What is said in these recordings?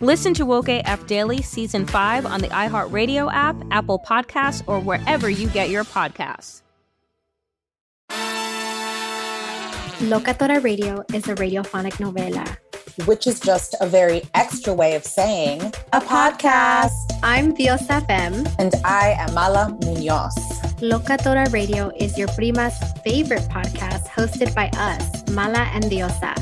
Listen to Woke AF Daily Season 5 on the iHeartRadio app, Apple Podcasts, or wherever you get your podcasts. Locatora Radio is a radiophonic novela. which is just a very extra way of saying a podcast. I'm Diosa Fem. And I am Mala Munoz. Locatora Radio is your prima's favorite podcast hosted by us, Mala and Diosa.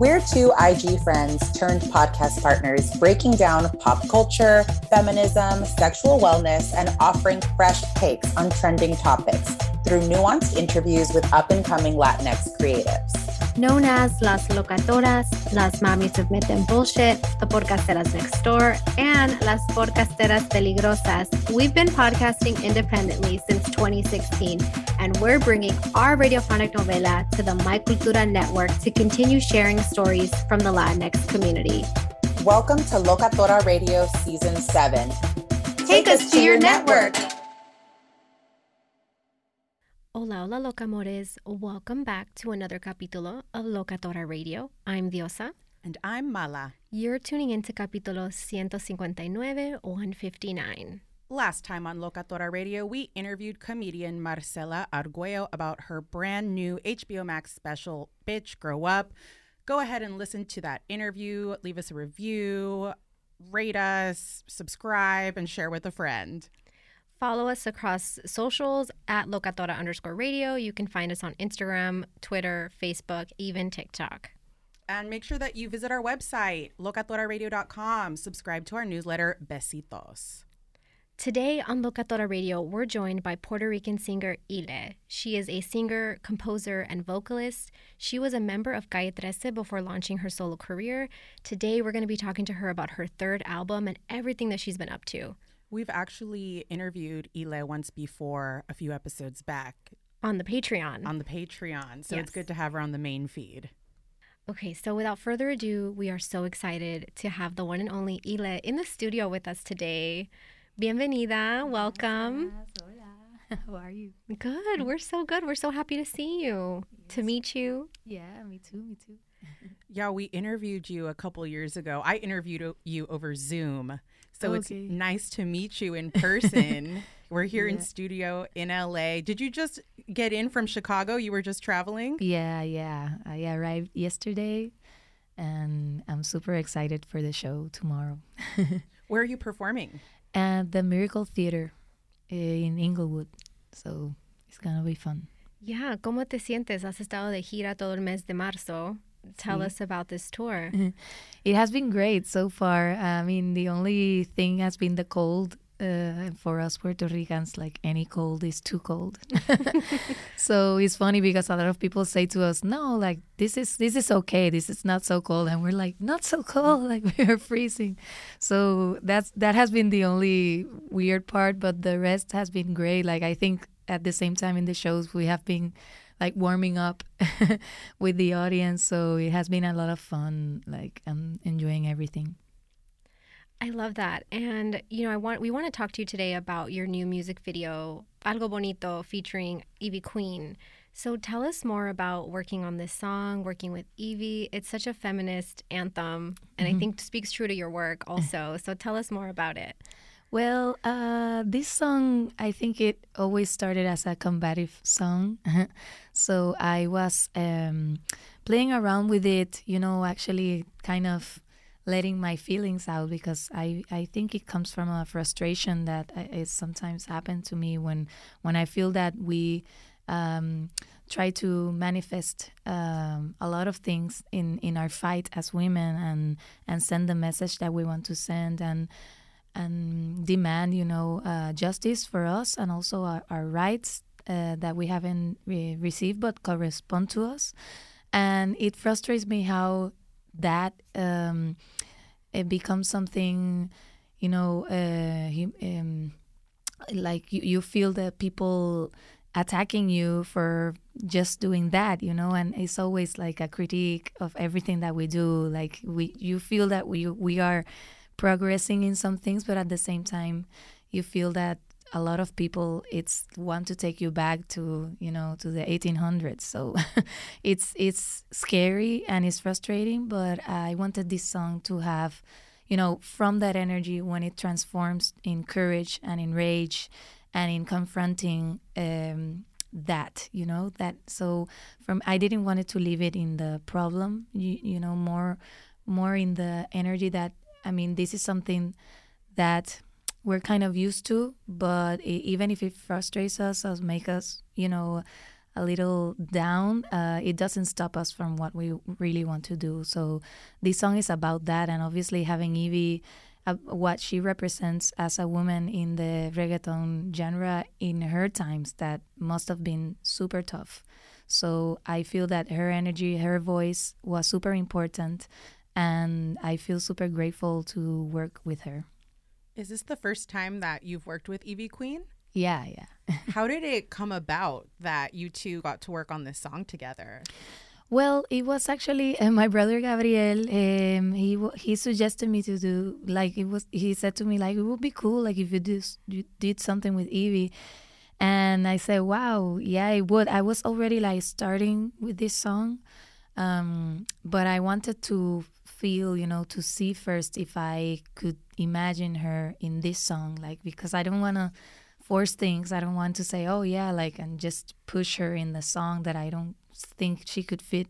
We're two IG friends turned podcast partners breaking down pop culture, feminism, sexual wellness, and offering fresh takes on trending topics through nuanced interviews with up and coming Latinx creatives. Known as Las Locatoras, Las Mamis of Myth and Bullshit, The Podcasteras Next Door, and Las Podcasteras Peligrosas, we've been podcasting independently since 2016, and we're bringing our radiophonic novela to the My Cultura network to continue sharing stories from the Latinx community. Welcome to Locatora Radio Season 7. Take us to your network. Hola, hola, locamores. Welcome back to another capítulo of Locatora Radio. I'm Diosa. And I'm Mala. You're tuning into capítulo 159 159. Last time on Locatora Radio, we interviewed comedian Marcella Arguello about her brand new HBO Max special, Bitch Grow Up. Go ahead and listen to that interview, leave us a review, rate us, subscribe, and share with a friend. Follow us across socials at locatora underscore radio. You can find us on Instagram, Twitter, Facebook, even TikTok. And make sure that you visit our website, locatoraradio.com. Subscribe to our newsletter, Besitos. Today on Locatora Radio, we're joined by Puerto Rican singer iLe. She is a singer, composer, and vocalist. She was a member of Calle Trece before launching her solo career. Today, we're going to be talking to her about her third album and everything that she's been up to. We've actually interviewed iLe once before, a few episodes back. On the Patreon. On the Patreon. So Yes. it's good to have her on the main feed. Okay, so without further ado, we are so excited to have the one and only iLe in the studio with us today. Bienvenida, welcome. Hola. How are you? Good, we're so good. We're so happy to see you, to meet you. Yeah, me too, me too. Yeah, we interviewed you a couple years ago. I interviewed you over Zoom. So it's nice to meet you in person. We're here in studio in LA. Did you just get in from Chicago? You were just traveling? Yeah, yeah. I arrived yesterday and I'm super excited for the show tomorrow. Where are you performing? At the Miracle Theater eh, in Inglewood. So it's going to be fun. Yeah, ¿cómo te sientes? Has estado de gira todo el mes de marzo. Tell us about this tour. It has been great so far. I mean, the only thing has been the cold. Uh, for us Puerto Ricans, like any cold is too cold. so it's funny because a lot of people say to us, "No, like this is this is okay. This is not so cold," and we're like, "Not so cold. Like we are freezing." So that's that has been the only weird part, but the rest has been great. Like I think at the same time in the shows we have been like warming up with the audience, so it has been a lot of fun. Like I'm enjoying everything. I love that. And you know, I want we want to talk to you today about your new music video, Algo Bonito, featuring Ivy Queen. So tell us more about working on this song, working with Ivy. It's such a feminist anthem, and mm-hmm. I think speaks true to your work also. so tell us more about it. Well, uh, this song, I think it always started as a combative song. so I was um, playing around with it, you know, actually kind of letting my feelings out because I, I think it comes from a frustration that is sometimes happened to me when when I feel that we um, try to manifest um, a lot of things in, in our fight as women and and send the message that we want to send and and demand you know uh, justice for us and also our, our rights uh, that we haven't re- received but correspond to us and it frustrates me how that um, it becomes something, you know, uh, um, like you, you feel that people attacking you for just doing that, you know, and it's always like a critique of everything that we do. Like we, you feel that we we are progressing in some things, but at the same time, you feel that a lot of people it's want to take you back to you know to the 1800s so it's it's scary and it's frustrating but i wanted this song to have you know from that energy when it transforms in courage and in rage and in confronting um, that you know that so from i didn't want it to leave it in the problem you, you know more more in the energy that i mean this is something that we're kind of used to, but even if it frustrates us or make us, you know, a little down, uh, it doesn't stop us from what we really want to do. So this song is about that, and obviously having Ivy, uh, what she represents as a woman in the reggaeton genre in her times, that must have been super tough. So I feel that her energy, her voice was super important, and I feel super grateful to work with her. Is this the first time that you've worked with Ivy Queen? Yeah, yeah. How did it come about that you two got to work on this song together? Well, it was actually uh, my brother Gabriel. Um, he he suggested me to do like it was. He said to me like it would be cool like if you do you did something with Ivy, and I said, wow, yeah, it would. I was already like starting with this song, um, but I wanted to feel, you know, to see first if I could imagine her in this song, like because I don't want to force things. I don't want to say, oh yeah, like and just push her in the song that I don't think she could fit.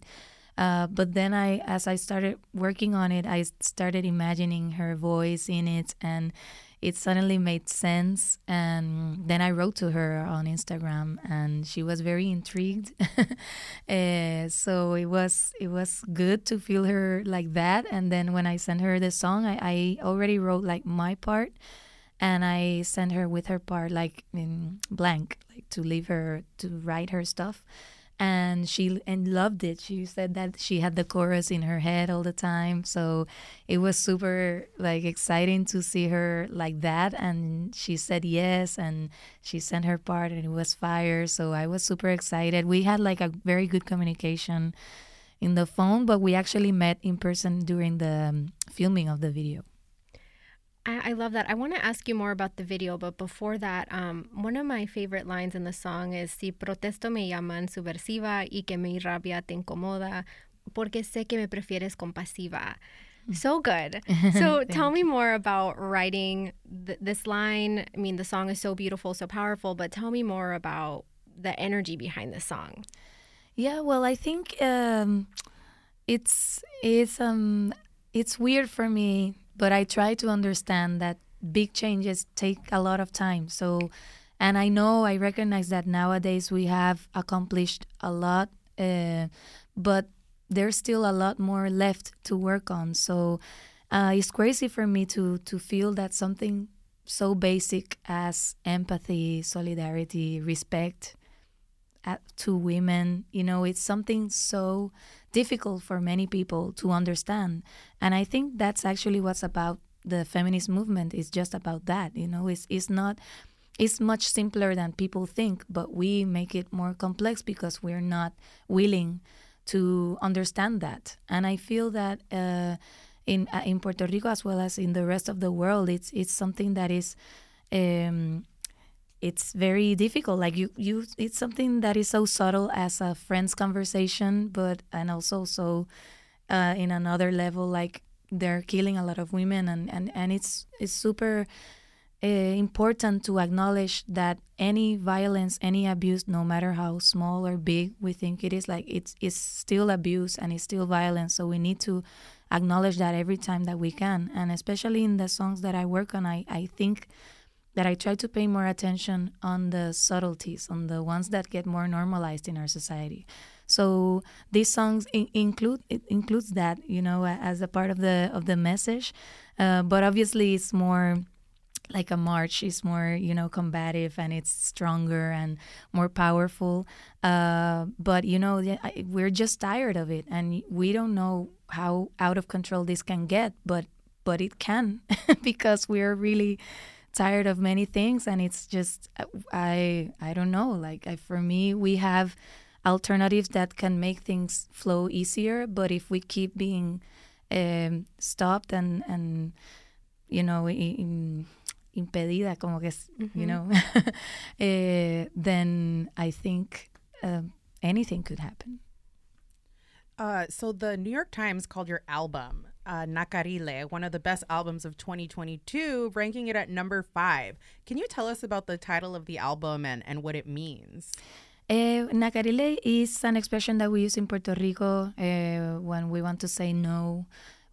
Uh, but then I, as I started working on it, I started imagining her voice in it, and it suddenly made sense. And then I wrote to her on Instagram, and she was very intrigued. uh, so it was it was good to feel her like that. And then when I sent her the song, I, I already wrote like my part, and I sent her with her part like in blank, like to leave her to write her stuff and she and loved it. She said that she had the chorus in her head all the time, so it was super like exciting to see her like that. And she said yes, and she sent her part, and it was fire. So I was super excited. We had like a very good communication in the phone, but we actually met in person during the um, filming of the video. I, I love that. I want to ask you more about the video, but before that, um, one of my favorite lines in the song is Si protesto me llaman subversiva y que mi rabia te incomoda porque sé que me prefieres compasiva. Mm. So good. So tell me more about writing th- this line. I mean, the song is so beautiful, so powerful, but tell me more about the energy behind the song. Yeah, well, I think um, it's it's um it's weird for me but I try to understand that big changes take a lot of time. So, and I know I recognize that nowadays we have accomplished a lot, uh, but there's still a lot more left to work on. So, uh, it's crazy for me to to feel that something so basic as empathy, solidarity, respect to women, you know, it's something so difficult for many people to understand. And I think that's actually what's about the feminist movement is just about that. You know, it's it's not it's much simpler than people think, but we make it more complex because we're not willing to understand that. And I feel that uh, in uh, in Puerto Rico as well as in the rest of the world. It's it's something that is. Um, it's very difficult. Like you you it's something that is so subtle as a friend's conversation but and also so uh, in another level like they're killing a lot of women and and, and it's it's super uh, important to acknowledge that any violence any abuse no matter how small or big we think it is like it's it's still abuse and it's still violence. So we need to acknowledge that every time that we can. And especially in the songs that i work on i i think that I try to pay more attention on the subtleties, on the ones that get more normalized in our society. So these songs in- include it includes that, you know, as a part of the of the message. Uh, but obviously, it's more like a march is more you know combative and it's stronger and more powerful uh, but you know we're just tired of it and we don't know how out of control this can get but but it can because we're really tired of many things and it's just i i don't know like I, for me we have alternatives that can make things flow easier but if we keep being um, stopped and and you know in, impedida como que mm-hmm. you know uh, then i think uh, anything could happen uh, so the new york times called your album uh, Nacarile, one of the best albums of 2022, ranking it at number five. Can you tell us about the title of the album and, and what it means? Uh, Nacarile is an expression that we use in Puerto Rico uh, when we want to say no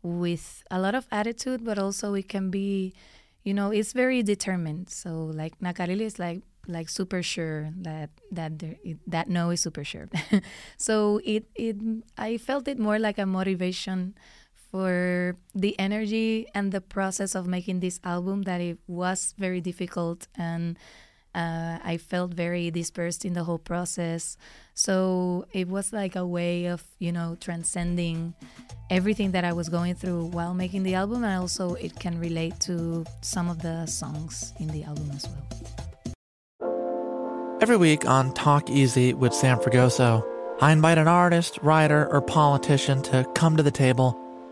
with a lot of attitude, but also it can be, you know, it's very determined. So, like, Nacarile is like like super sure that that there, that no is super sure. so it it I felt it more like a motivation for the energy and the process of making this album that it was very difficult and uh, I felt very dispersed in the whole process. So it was like a way of, you know, transcending everything that I was going through while making the album. And also, it can relate to some of the songs in the album as well. Every week on Talk Easy with Sam Fragoso, I invite an artist, writer, or politician to come to the table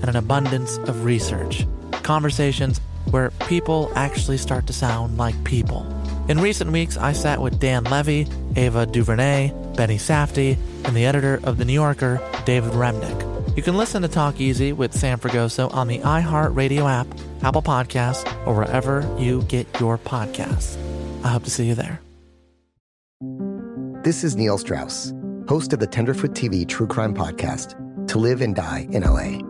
and an abundance of research. Conversations where people actually start to sound like people. In recent weeks, I sat with Dan Levy, Ava DuVernay, Benny Safdie, and the editor of The New Yorker, David Remnick. You can listen to Talk Easy with Sam Fragoso on the iHeartRadio app, Apple Podcasts, or wherever you get your podcasts. I hope to see you there. This is Neil Strauss, host of the Tenderfoot TV True Crime Podcast, To Live and Die in LA.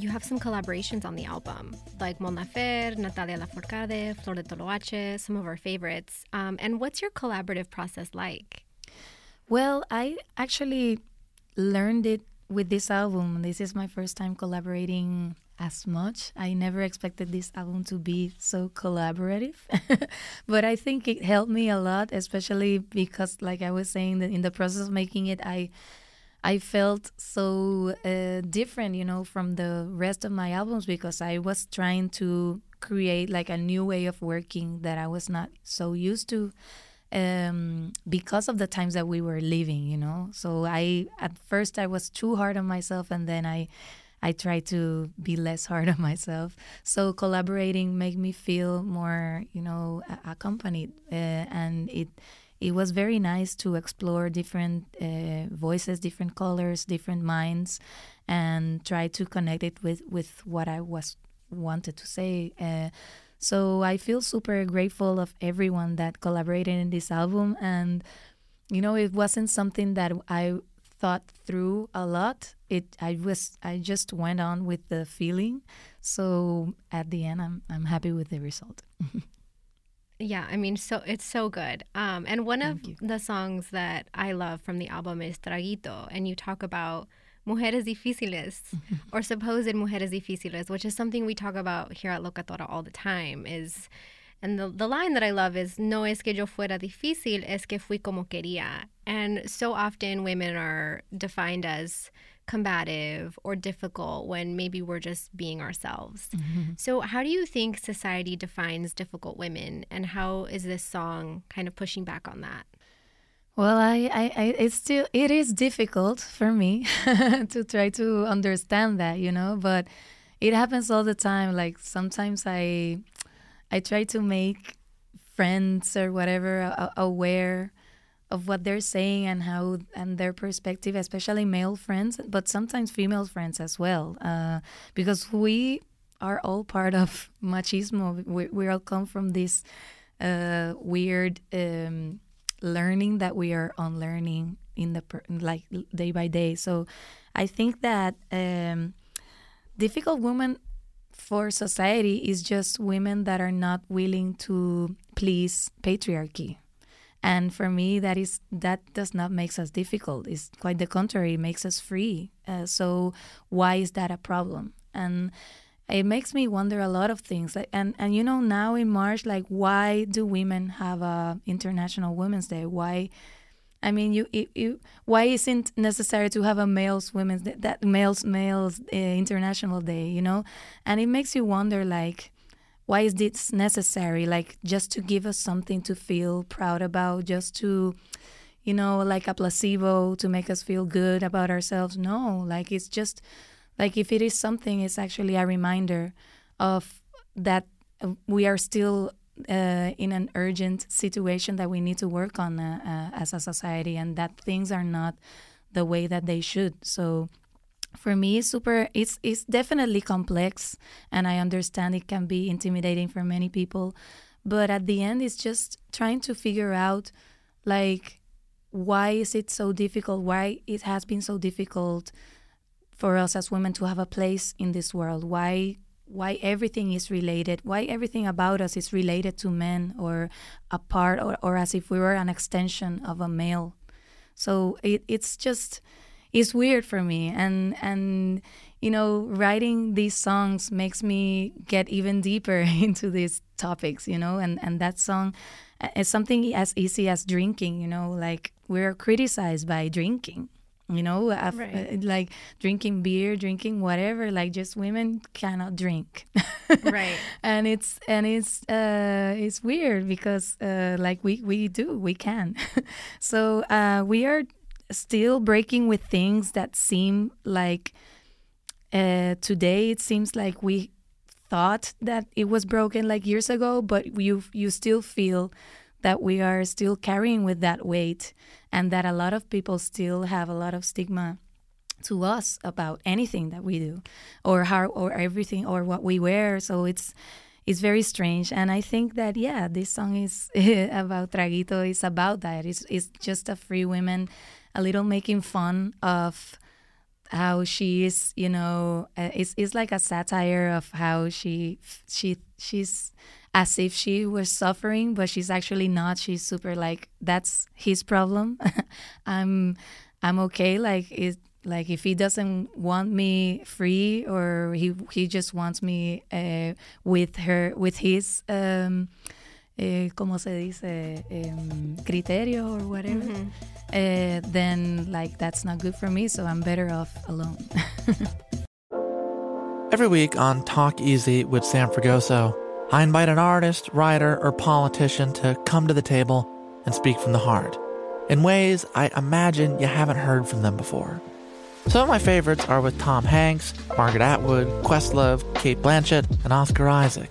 you have some collaborations on the album, like Mon Laferte, Natalia Lafourcade, Flor de Toloache, some of our favorites. Um, and what's your collaborative process like? Well, I actually learned it with this album. This is my first time collaborating as much. I never expected this album to be so collaborative, but I think it helped me a lot, especially because, like I was saying, that in the process of making it, I I felt so uh, different, you know, from the rest of my albums because I was trying to create like a new way of working that I was not so used to um, because of the times that we were living, you know. So I at first I was too hard on myself, and then I I tried to be less hard on myself. So collaborating made me feel more, you know, accompanied, uh, and it it was very nice to explore different uh, voices, different colors, different minds, and try to connect it with with what I was wanted to say. Uh, so I feel super grateful of everyone that collaborated in this album, and you know, it wasn't something that I thought through a lot. It I was I just went on with the feeling. So at the end, I'm I'm happy with the result. Yeah, I mean, so it's so good. Um, and one Thank of you. the songs that I love from the album is Traguito, and you talk about mujeres difíciles or supposed mujeres difíciles, which is something we talk about here at Locatora all the time. Is and the, the line that I love is no es que yo fuera difícil, es que fui como quería. And so often women are defined as combative or difficult when maybe we're just being ourselves. Mm-hmm. So, how do you think society defines difficult women, and how is this song kind of pushing back on that? Well, I, I, I it's still it is difficult for me to try to understand that, you know, but it happens all the time. Like sometimes I, I try to make friends or whatever aware of what they're saying and how and their perspective, especially male friends, but sometimes female friends as well, uh, because we are all part of machismo. We, we all come from this uh, weird um, learning that we are unlearning in the per- like day by day. So I think that um, difficult women for society is just women that are not willing to please patriarchy and for me that is that does not makes us difficult. It's quite the contrary. It makes us free. Uh, so why is that a problem? And it makes me wonder a lot of things. And and you know now in march like why do women have a international women's day? Why I mean, you, you, you, why isn't necessary to have a males women's that males males uh, international day, you know? And it makes you wonder, like, why is this necessary? Like just to give us something to feel proud about just to you know like a placebo to make us feel good about ourselves? No like it's just like if it is something it's actually a reminder of that we are still uh, in an urgent situation that we need to work on uh, uh, as a society and that things are not the way that they should. So for me super it's it's definitely complex and i understand it can be intimidating for many people but at the end it's just trying to figure out like why is it so difficult? Why it has been so difficult for us as women to have a place in this world? Why why everything is related? Why everything about us is related to men or a part or, or as if we were an extension of a male? So it, it's just it's weird for me and and you know writing these songs makes me get even deeper into these topics you know and and that song is something as easy as drinking you know like we're criticized by drinking you know, af- Right. uh, like drinking beer, drinking whatever. Like just women cannot drink. Right. and it's and it's uh it's weird because uh like we we do we can so uh we are still breaking with things that seem like uh today it seems like we thought that it was broken like years ago but you you still feel that we are still carrying with that weight and that a lot of people still have a lot of stigma to us about anything that we do or how or everything or what we wear. So it's it's very strange. And i think that yeah this song is about traguito. Is about that. It's, it's just a free women a little making fun of how she is you know it's, it's like a satire of how she she she's as if she was suffering but she's actually not. She's super like that's his problem. I'm i'm okay. Like it like if he doesn't want me free or he he just wants me uh, with her with his um eh, como se dice um, criterio or whatever uh, then like that's not good for me so i'm better off alone Every week on Talk Easy with Sam Fragoso, I invite an artist, writer, or politician to come to the table and speak from the heart in ways I imagine you haven't heard from them before. Some of my favorites are with Tom Hanks, Margaret Atwood, Questlove, Cate Blanchett, and Oscar Isaac.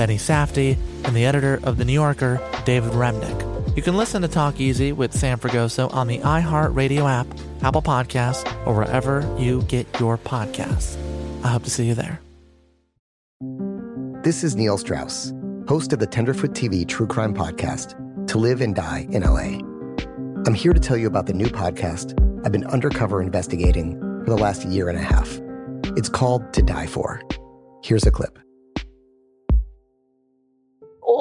Benny Safdie, and the editor of The New Yorker, David Remnick. You can listen to Talk Easy with Sam Fragoso on the iHeartRadio app, Apple Podcasts, or wherever you get your podcasts. I hope to see you there. This is Neil Strauss, host of the Tenderfoot TV True Crime Podcast, To Live and Die in LA. I'm here to tell you about the new podcast I've been undercover investigating for the last year and a half. It's called To Die For. Here's a clip.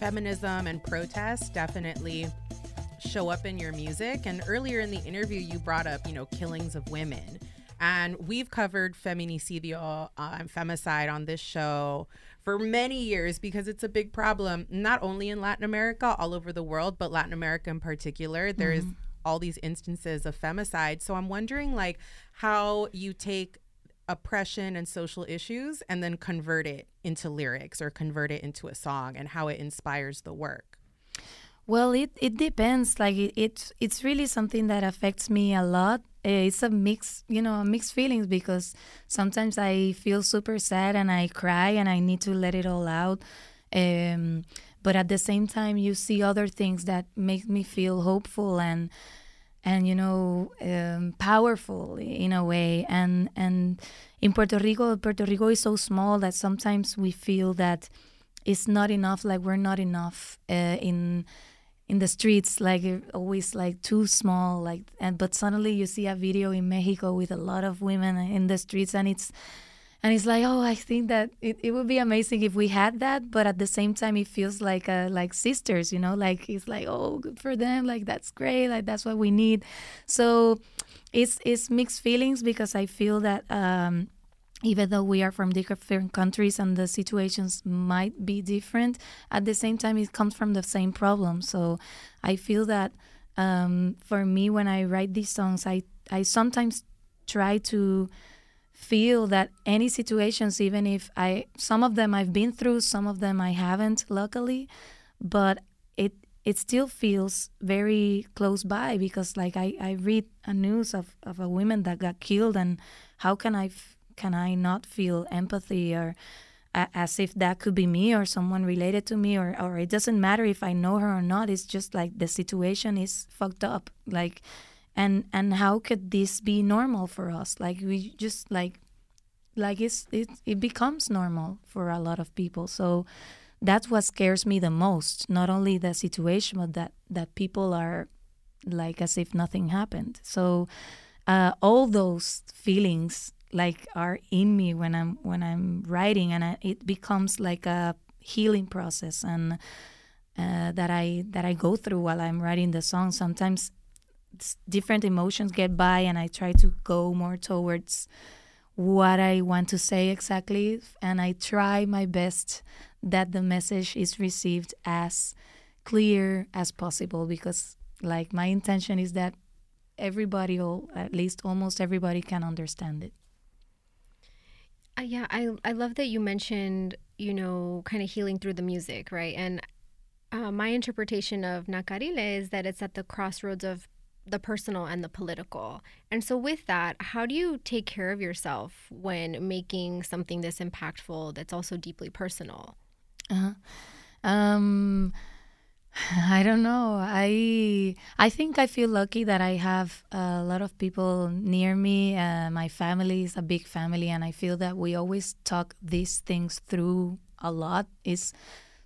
feminism and protest definitely show up in your music. And earlier in the interview, you brought up, you know, killings of women. And we've covered feminicidio uh, and femicide on this show for many years because it's a big problem, not only in Latin America, all over the world, but Latin America in particular. There's all these instances of femicide. So I'm wondering, like, how you take oppression and social issues and then convert it into lyrics or convert it into a song and how it inspires the work? Well, it, it depends. Like it, it, it's really something that affects me a lot. Eh, it's a mix, you know, a mixed feelings because sometimes I feel super sad and I cry and I need to let it all out. Um, but at the same time, you see other things that make me feel hopeful and and you know um, powerful in a way. And and in Puerto Rico, Puerto Rico is so small that sometimes we feel that it's not enough. Like we're not enough uh, in in the streets like always like too small like and but suddenly you see a video in mexico with a lot of women in the streets and it's and it's like oh i think that it, it would be amazing if we had that but at the same time it feels like uh, like sisters you know like it's like oh good for them like that's great like that's what we need so it's it's mixed feelings because i feel that um even though we are from different countries and the situations might be different, at the same time, it comes from the same problem. So I feel that um, for me, when I write these songs, I, I sometimes try to feel that any situations, even if I, some of them I've been through, some of them I haven't, luckily, but it, it still feels very close by because like I, I read a news of, of a woman that got killed and how can I f- can I not feel empathy or as if that could be me or someone related to me or, or it doesn't matter if I know her or not. It's just like the situation is fucked up. Like and and how could this be normal for us? Like we just like like it's it it becomes normal for a lot of people. So that's what scares me the most. Not only the situation, but that that people are like as if nothing happened. So uh, all those feelings like are in me when I'm when I'm writing, and I, it becomes like a healing process and uh, that I that I go through while I'm writing the song. Sometimes different emotions get by, and I try to go more towards what I want to say exactly, and I try my best that the message is received as clear as possible because like my intention is that everybody or at least almost everybody can understand it uh, yeah, I I love that you mentioned you know kind of healing through the music, right? And uh, my interpretation of Nacarile is that it's at the crossroads of the personal and the political. And so, with that, how do you take care of yourself when making something this impactful that's also deeply personal? Uh-huh. Um, I don't know. I I think I feel lucky that I have a lot of people near me. Uh, my family is a big family, and I feel that we always talk these things through a lot. It's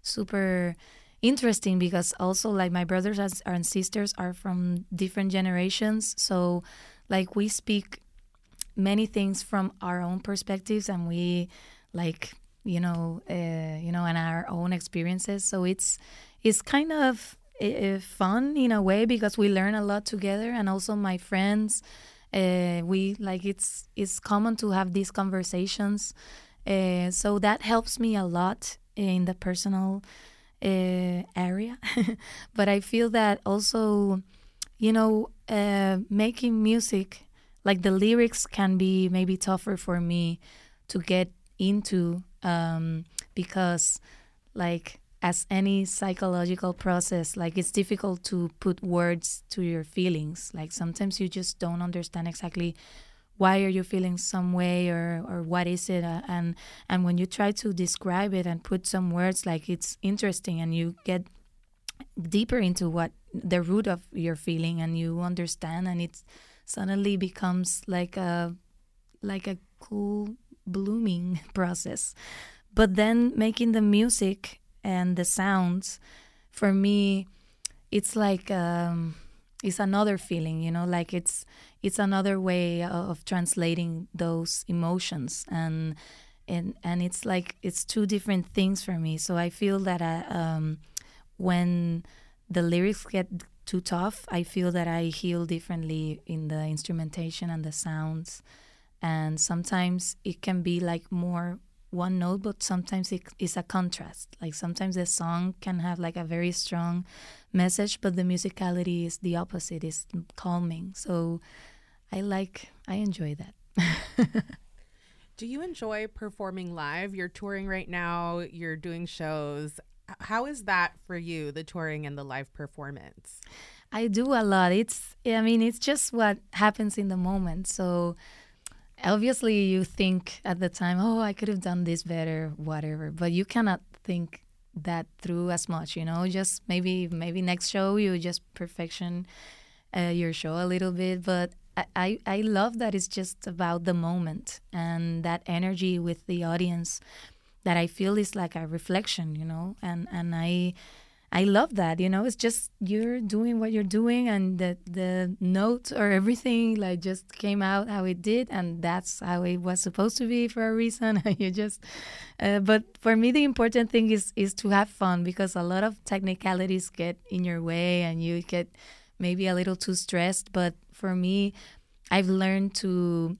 super interesting because also like my brothers and sisters are from different generations, so like we speak many things from our own perspectives, and we like you know uh, you know and our own experiences. So it's it's kind of uh, fun in a way because we learn a lot together. And also my friends uh, we like it's it's common to have these conversations. So that helps me a lot in the personal uh, area. But i feel that also you know uh, making music like the lyrics can be maybe tougher for me to get into um, because like as any psychological process like it's difficult to put words to your feelings. Like sometimes you just don't understand exactly why are you feeling some way or or what is it? Uh, and and when you try to describe it and put some words like it's interesting and you get deeper into what the root of your feeling and you understand and it suddenly becomes like a like a cool blooming process. But then making the music and the sounds for me it's like um, it's another feeling you know like it's it's another way of translating those emotions. And and and it's like it's two different things for me. So i feel that I, um, when the lyrics get too tough i feel that i heal differently in the instrumentation and the sounds. And sometimes it can be like more one note, but sometimes it is a contrast. Like sometimes the song can have like a very strong message, but the musicality is the opposite, is calming. So I like, I enjoy that. Do you enjoy performing live? You're touring right now, you're doing shows. How is that for you, the touring and the live performance? I do a lot. It's, I mean, it's just what happens in the moment. So obviously, you think at the time, oh, I could have done this better, whatever. But you cannot think that through as much, you know. Just maybe, maybe next show you just perfection uh, your show a little bit. But I, I, I love that it's just about the moment and that energy with the audience that I feel is like a reflection, you know. And and I I love that, you know. It's just you're doing what you're doing, and the the note or everything like just came out how it did, and that's how it was supposed to be for a reason. you just, uh, but for me, the important thing is is to have fun because a lot of technicalities get in your way, and you get maybe a little too stressed. But for me, I've learned to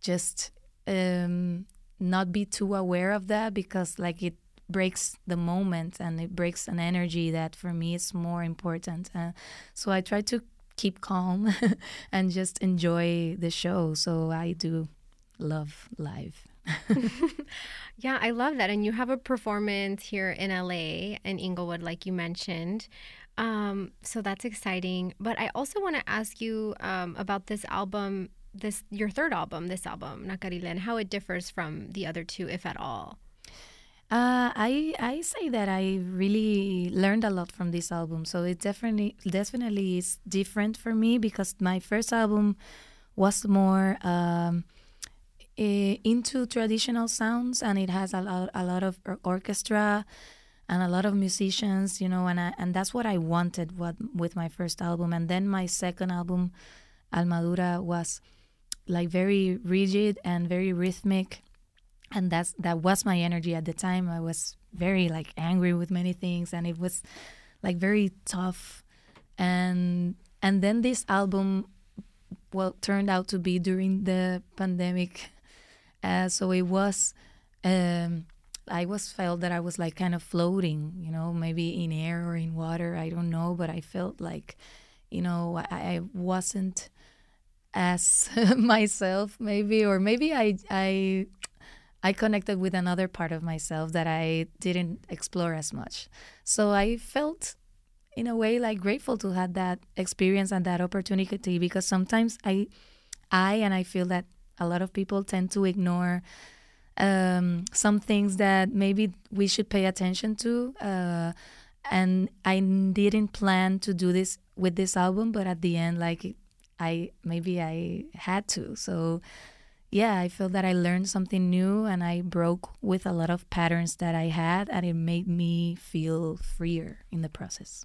just um, not be too aware of that because like it breaks the moment and it breaks an energy that for me is more important. Uh, so I try to keep calm and just enjoy the show. So I do love live. yeah, I love that. And you have a performance here in LA in Inglewood, like you mentioned. Um, so that's exciting. But I also want to ask you um, about this album, this your third album, this album, Nacarile, and how it differs from the other two, if at all. Uh, I I say that I really learned a lot from this album. So it definitely definitely is different for me because my first album was more um, into traditional sounds and it has a lot a lot of orchestra and a lot of musicians, you know, and I, and that's what I wanted what, with my first album. And then my second album, Almadura, was like very rigid and very rhythmic and that's that was my energy at the time. I was very like angry with many things and it was like very tough. And and then this album well turned out to be during the pandemic. Uh, so it was um, i was felt that i was like kind of floating you know maybe in air or in water i don't know but i felt like you know i, I wasn't as myself maybe or maybe i i I connected with another part of myself that I didn't explore as much. So I felt in a way like grateful to have that experience and that opportunity because sometimes I I and I feel that a lot of people tend to ignore um, some things that maybe we should pay attention to. Uh, and I didn't plan to do this with this album, but at the end, like I maybe I had to. So yeah, I feel that I learned something new and I broke with a lot of patterns that I had, and it made me feel freer in the process.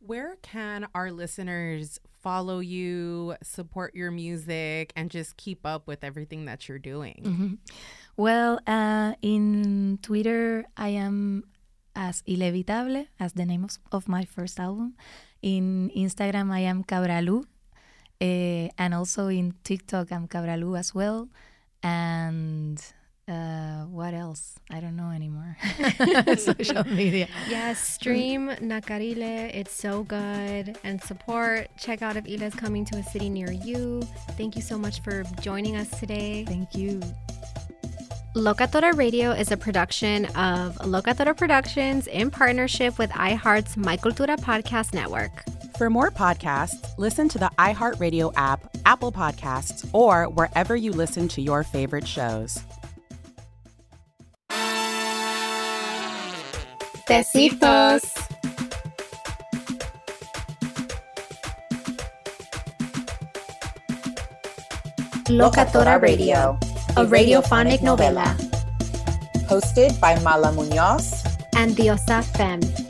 Where can our listeners follow you, support your music, and just keep up with everything that you're doing? Mm-hmm. Well, uh, in Twitter, I am as iLevitable, as the name of, of my first album. In Instagram, I am Cabralu, uh, and also in TikTok, I'm Cabralu as well. And uh, what else? I don't know anymore. Social media. Yes, stream Nacarile. It's so good. And support. Check out if iLe is coming to a city near you. Thank you so much for joining us today. Thank you. Locatora Radio is a production of Locatora Productions in partnership with iHeart's My Cultura Podcast Network. For more podcasts, listen to the iHeartRadio app, Apple Podcasts, or wherever you listen to your favorite shows. Besitos. Locatora Radio, a radiophonic novela. Hosted by Mala Munoz and Diosa Femme.